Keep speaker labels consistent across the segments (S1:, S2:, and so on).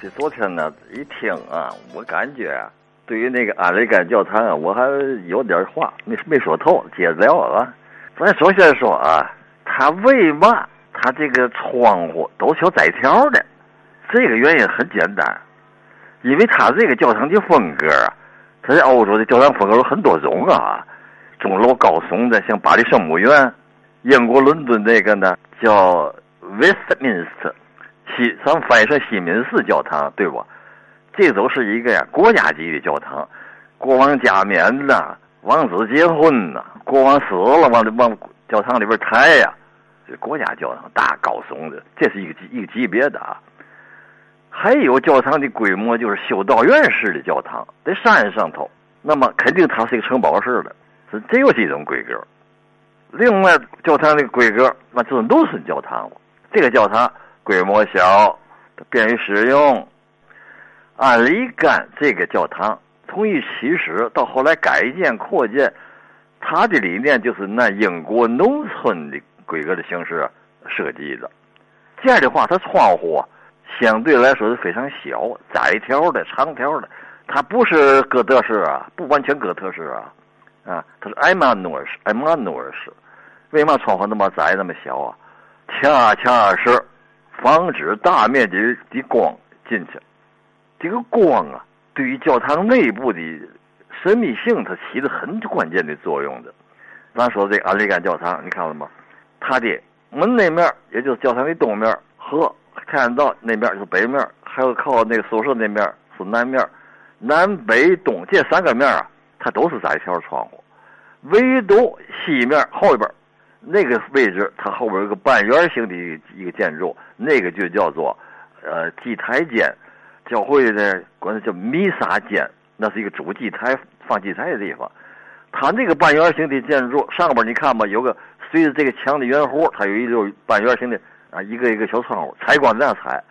S1: 这昨天呢，一听啊，我感觉啊，对于那个阿里干教堂啊，我还有点话没没说透，接着聊啊。咱首先说啊，他为嘛他这个窗户都小窄条的？这个原因很简单，因为他这个教堂的风格啊，他在欧洲的教堂风格有很多种啊，钟楼高耸的，像巴黎圣母院，英国伦敦那个呢叫 Westminster。西，咱们翻译成西敏寺教堂，对不？这都是一个呀国家级的教堂，国王加冕呐，王子结婚呐，国王死了往往教堂里边抬呀，这国家教堂大高耸的，这是一个级一个级别的啊。还有教堂的规模就是修道院式的教堂，在山上头，那么肯定它是一个城堡式的，这这又是一种规格。另外，教堂的规格那就是农村教堂了，这个教堂。规模小，便于使用。安里干这个教堂从一起始到后来改建扩建，它的理念就是那英国农村的规格的形式设计的。这样的话，它窗户相对来说是非常小、窄条的、长条的，它不是哥特式啊，不完全哥特式啊，啊，它是埃曼努尔式。埃曼努尔式，为嘛窗户那么窄、那么小啊？恰恰是。防止大面积的光进去，这个光啊，对于教堂内部的神秘性，它起着很关键的作用的。咱说这个安利干教堂，你看了吗？它的门那面，也就是教堂的东面和太阳道那面，就是北面，还有靠那个宿舍那面是南面，南北东这三个面啊，它都是窄条窗户，唯独西面后边。那个位置，它后边有个半圆形的一个建筑，那个就叫做，呃，祭台间，教会的管它叫弥撒间，那是一个主祭台放祭台的地方。它那个半圆形的建筑上边，你看吧，有个随着这个墙的圆弧，它有一溜半圆形的啊，一个一个小窗户，采光这样采。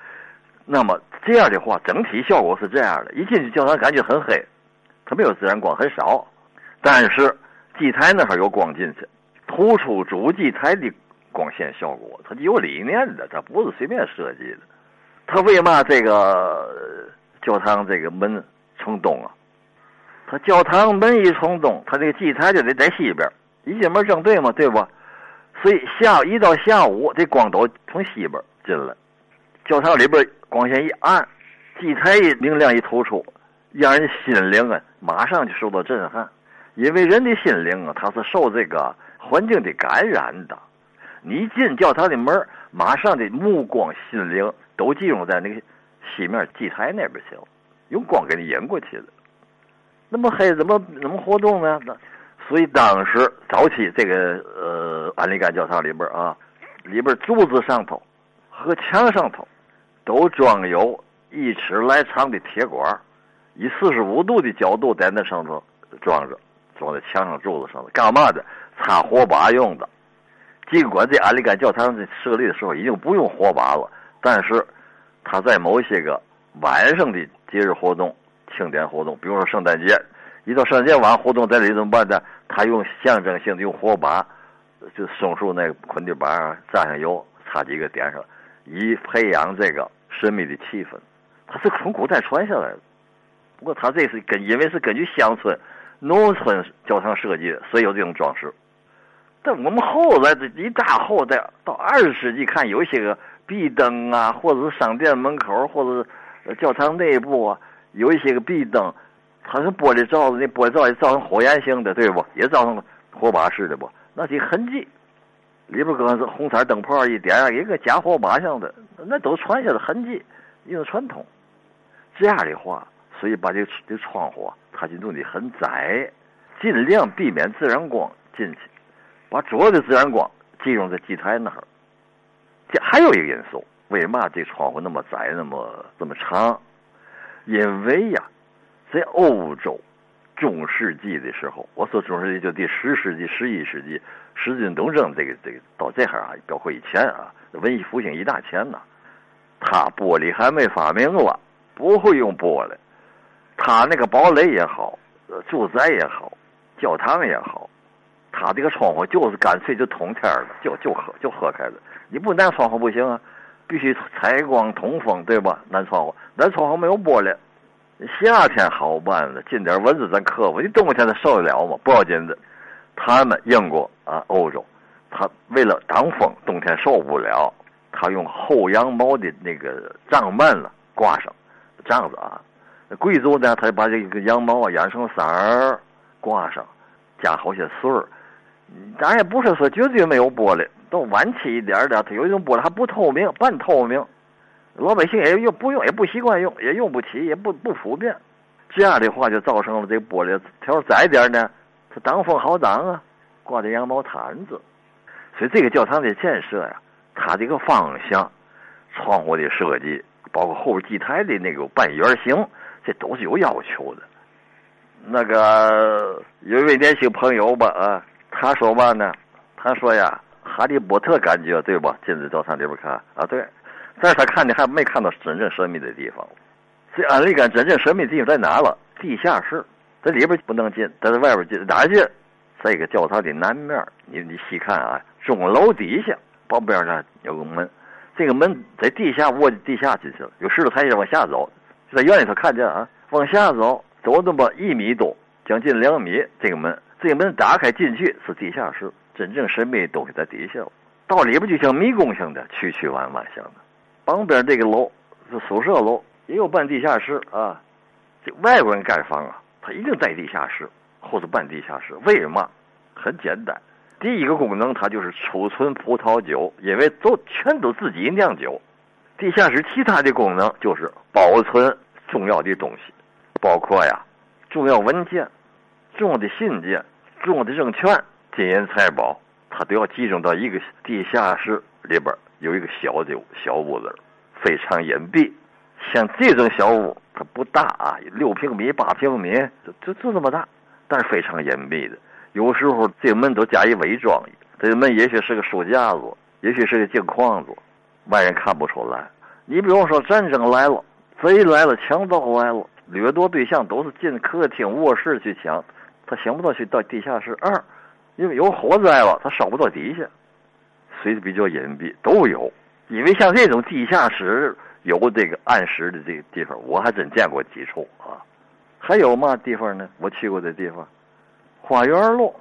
S1: 那么这样的话，整体效果是这样的：一进去教堂感觉很黑，它没有自然光很少，但是祭台那还有光进去。突出主祭台的光线效果，它有理念的，它不是随便设计的。它为嘛这个教堂这个门冲东啊？它教堂门一冲东，它这个祭台就得在西边，一进门正对嘛，对不？所以下一到下午，这光都从西边进来。教堂里边光线一暗，祭台一明亮一突出，让人心灵啊马上就受到震撼，因为人的心灵啊，它是受这个。环境的感染的，你一进教堂的门，马上的目光、心灵都集中在那个西面祭台那边去了，用光给你引过去了。那么黑怎么怎么活动呢？那所以当时早期这个呃安利干教堂里边啊，里边柱子上头和墙上头都装有一尺来长的铁管，以四十五度的角度在那上头装着，装在墙上柱子上头，干嘛的？插火把用的，尽管这安利干教堂设立的时候已经不用火把了，但是他在某些个晚上的节日活动、庆典活动，比如说圣诞节，一到圣诞节晚活动在这里怎么办呢？他用象征性的用火把，就松树那个捆地板上蘸上油，插几个点上，以培养这个神秘的气氛。它是从古代传下来的，不过他这是根因为是根据乡村、农村教堂设计的，所以有这种装饰。但我们后来这一大后代到二十世纪看有一些个壁灯啊，或者是商店门口，或者是教堂内部啊，有一些个壁灯，它是玻璃罩子，那玻璃罩也造成火焰性的，对不？也造成火把式的不？那些痕迹，里边搁是红色灯泡一点，一个假火把像的，那都传下的痕迹，一种传统。这样的话，所以把这个这窗户啊它就弄得很窄，尽量避免自然光进去。把主要的自然光集中在祭台那儿。这还有一个因素，为嘛这窗户那么窄、那么这么长？因为呀，在欧洲中世纪的时候，我说中世纪就第十世纪、十一世纪，十字军东征这个这个到这哈啊，包括以前啊，文艺复兴一大前呢，它玻璃还没发明了，不会用玻璃。他那个堡垒也好，呃住宅也好，教堂也好。他这个窗户就是干脆就通天了，就就合就合开了。你不南窗户不行啊，必须采光通风，对吧？南窗户南窗户没有玻璃，夏天好办了，进点蚊子咱克服。你冬天它受得了吗？不要紧的。他们英国啊，欧洲，他为了挡风，冬天受不了，他用厚羊毛的那个帐幔了挂上，这样子啊。贵族呢，他就把这个羊毛啊染成色儿挂上，加好些穗儿。咱也不是说绝对没有玻璃，都晚期一点的，它有一种玻璃还不透明，半透明。老百姓也用不用，也不习惯用，也用不起，也不不普遍。这样的话就造成了这玻璃条窄点呢，它挡风好挡啊，挂着羊毛毯子。所以这个教堂的建设呀，它这个方向、窗户的设计，包括后边祭台的那个半圆形，这都是有要求的。那个有一位年轻朋友吧啊，他说嘛呢？他说呀，哈利波特感觉对吧？进这教堂里边看啊，对。但是他看的还没看到真正神秘的地方，这安利干真正神秘的地方在哪了？地下室，在里边不能进，但是外边进哪进？这个教堂的南面，你你细看啊，钟楼底下旁边呢有个门，这个门在地下卧地下进去了，有石头台阶往下走，在院里头看见啊，往下走，走那么一米多，将近两米，这个门，这个门打开进去是地下室，真正神秘的东西在底下，到里边就像迷宫似的，曲曲弯弯像的。旁边这个楼是宿舍楼，也有半地下室啊。这外国人盖房啊，他一定在地下室或者半地下室。为什么？很简单，第一个功能它就是储存葡萄酒，因为都全都自己酿酒。地下室其他的功能就是保存重要的东西，包括呀重要文件、重要的信件、重要的证券、金银财宝，它都要集中到一个地下室里边。有一个小的小屋子，非常隐蔽。像这种小屋，它不大啊，六平米、八平米，就就就这么大，但是非常隐蔽的。有时候这门都加以伪装，这门也许是个书架子，也许是个镜框子，外人看不出来。你比如说战争来了，贼来了，强盗来了，掠夺对象都是进客厅、卧室去抢，他想不到去到地下室。二，因为有火灾了，他烧不到底下。所以比较隐蔽，都有。因为像这种地下室有这个暗室的这个地方，我还真见过几处啊。还有嘛地方呢？我去过的地方，花园路，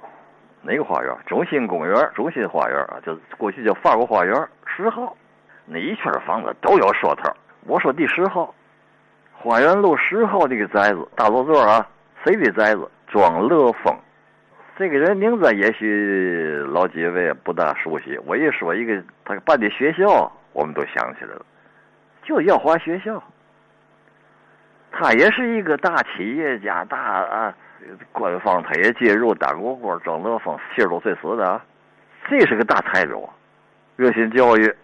S1: 哪个花园？中心公园、中心花园啊，就是过去叫法国花园十号，那一圈房子都有说头。我说第十号，花园路十号这个宅子，大落座啊，谁的宅子？庄乐峰。这个人名字也许老几位不大熟悉，我一说一个他办的学校，我们都想起来了，就耀华学校。他也是一个大企业家，大啊官方他也介入当过官，张乐峰七十多岁死的，这是个大财主，热心教育。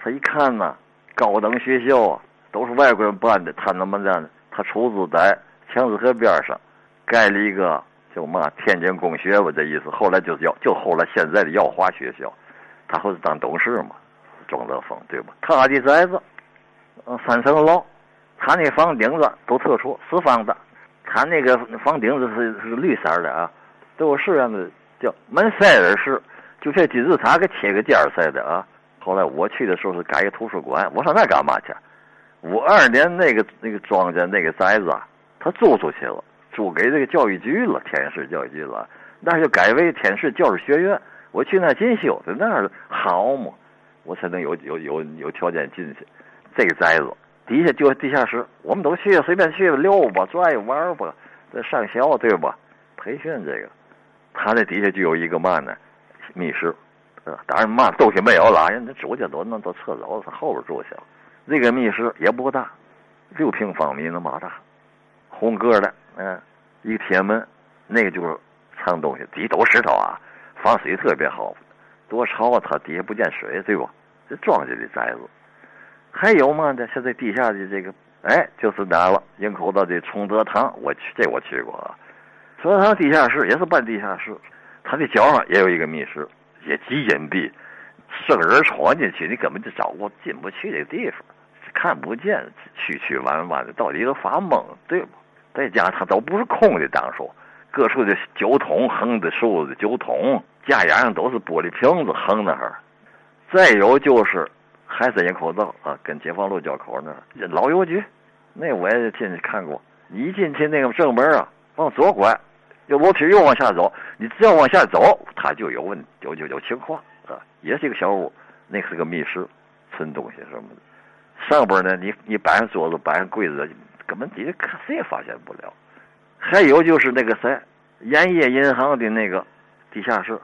S1: 他一看呢，高等学校啊都是外国人办的，他怎么着呢？他出资在强子河边上盖了一个。叫嘛，天津工学吧，这意思。后来就叫，就后来现在的耀华学校，他后来当董事嘛，庄德峰对吧？他的宅子，嗯，三层楼，他那房顶子都特殊，四方的，他那个房顶子是是绿色的啊，都有式样的，叫门塞尔式，就像金字塔给切个尖儿似的啊。后来我去的时候是盖个图书馆，我上那干嘛去？五二年那个那个庄稼那个宅子啊，他租出去了。租给这个教育局了，天津市教育局了，那就改为天市教师学院。我去那进修，在那儿好嘛，我才能有有有有条件进去。这个宅子底下就地下室，我们都去，随便去溜吧，转悠玩吧，这上学对吧？培训这个，他那底下就有一个嘛呢，密室，当然嘛东西没有了，人家主家都弄都撤走了，他后边住去了。这个密室也不大，六平方米那么大，红格的。嗯，一个铁门，那个就是藏东西，底都石头啊，防水特别好。多潮啊，它底下不见水，对吧？这庄稼的宅子，还有嘛的？现在地下的这个，哎，就是哪了？营口的这崇德堂，我去，这我去过啊。崇德堂地下室也是半地下室，它的角上也有一个密室，也极隐蔽，四个人闯进去，你根本就找不进不去这个地方，看不见，曲曲弯弯的，到底都发懵，对吧？再加上它都不是空的，当初各处的酒桶横的竖的酒桶，架沿上都是玻璃瓶子横那儿。再有就是，还是营口道啊，跟解放路交口那儿老邮局，那我也进去看过。一进去那个正门啊，往左拐，有楼梯又往下走。你只要往下走，它就有问有有有情况啊。也是一个小屋，那是个密室，存东西什么的。上边呢，你你摆上桌子，摆上柜子，根本底下看谁也发现不了。还有就是那个谁，盐业银行的那个地下室，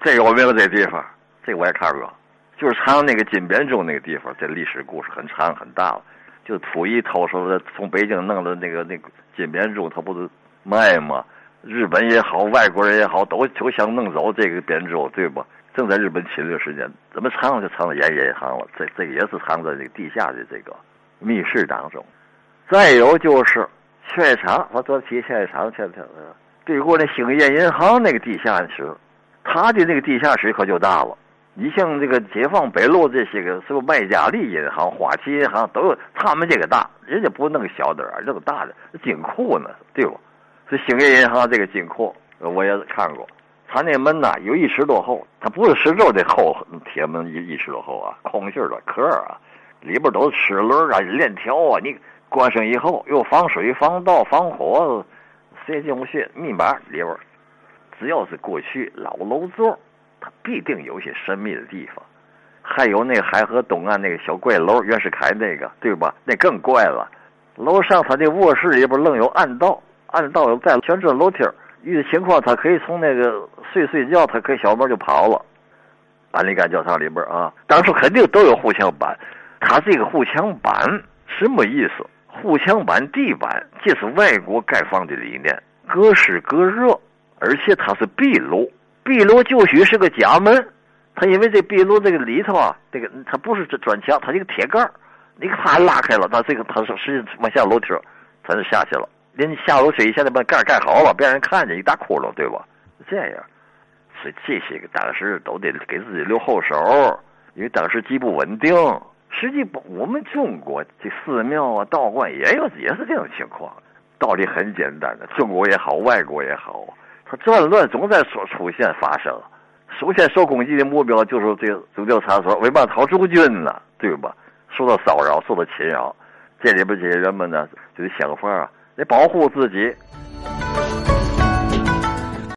S1: 最有名的这地方，这我也看过，就是藏那个金扁钟那个地方。这历史故事很长很大了。就溥仪偷出来从北京弄的那个那个金扁钟，他不是卖吗？日本也好，外国人也好，都就想弄走这个扁钟，对吧？正在日本侵略时间，怎么藏就藏在盐业银行了？这这个也是藏在这个地下的这个密室当中。再有就是劝业场，我昨提劝业场去了，对过那兴业银行那个地下室，他的那个地下室可就大了。你像这个解放北路这些个什么麦加利银行、花旗银行都有，他们这个大，人家不弄小点儿，这个大的金库呢，对不？这兴业银行这个金库我也看过，他那门呐有一尺多厚，它不是石头的厚铁门一一尺多厚啊，空心的壳啊，里边都是齿轮啊、链条啊，你关上以后又防水、防盗、防火，谁进不去？密码里边，只要是过去老楼座。它必定有些神秘的地方，还有那海河东岸那个小怪楼，袁世凯那个，对吧？那更怪了。楼上他那卧室里边愣有暗道，按道理在全这楼梯遇情况他可以从那个睡睡觉，他可以小门就跑了。安利干教堂里边啊，当时肯定都有护墙板。它这个护墙板什么意思？护墙板地板，这是外国盖房的理念，隔湿隔热，而且它是壁炉。壁炉就许是个假门，他因为这壁炉这个里头啊，这个它不是这砖墙，它这个铁盖你啪拉开了，它这个它是实际往下楼梯，它就下去了。连下楼梯现在把盖盖好了，别让人看见一大窟窿，对吧？这样，所以这些个当时都得给自己留后手，因为当时极不稳定。实际不，我们中国这寺庙啊、道观也有也是这种情况。道理很简单的，中国也好，外国也好。它战乱总在所出现发生，首先受攻击的目标就是这宗教场所，为嘛讨驻军呢？对吧？受到骚扰，受到侵扰，这里边这些人们呢，就得想法啊，得保护自己。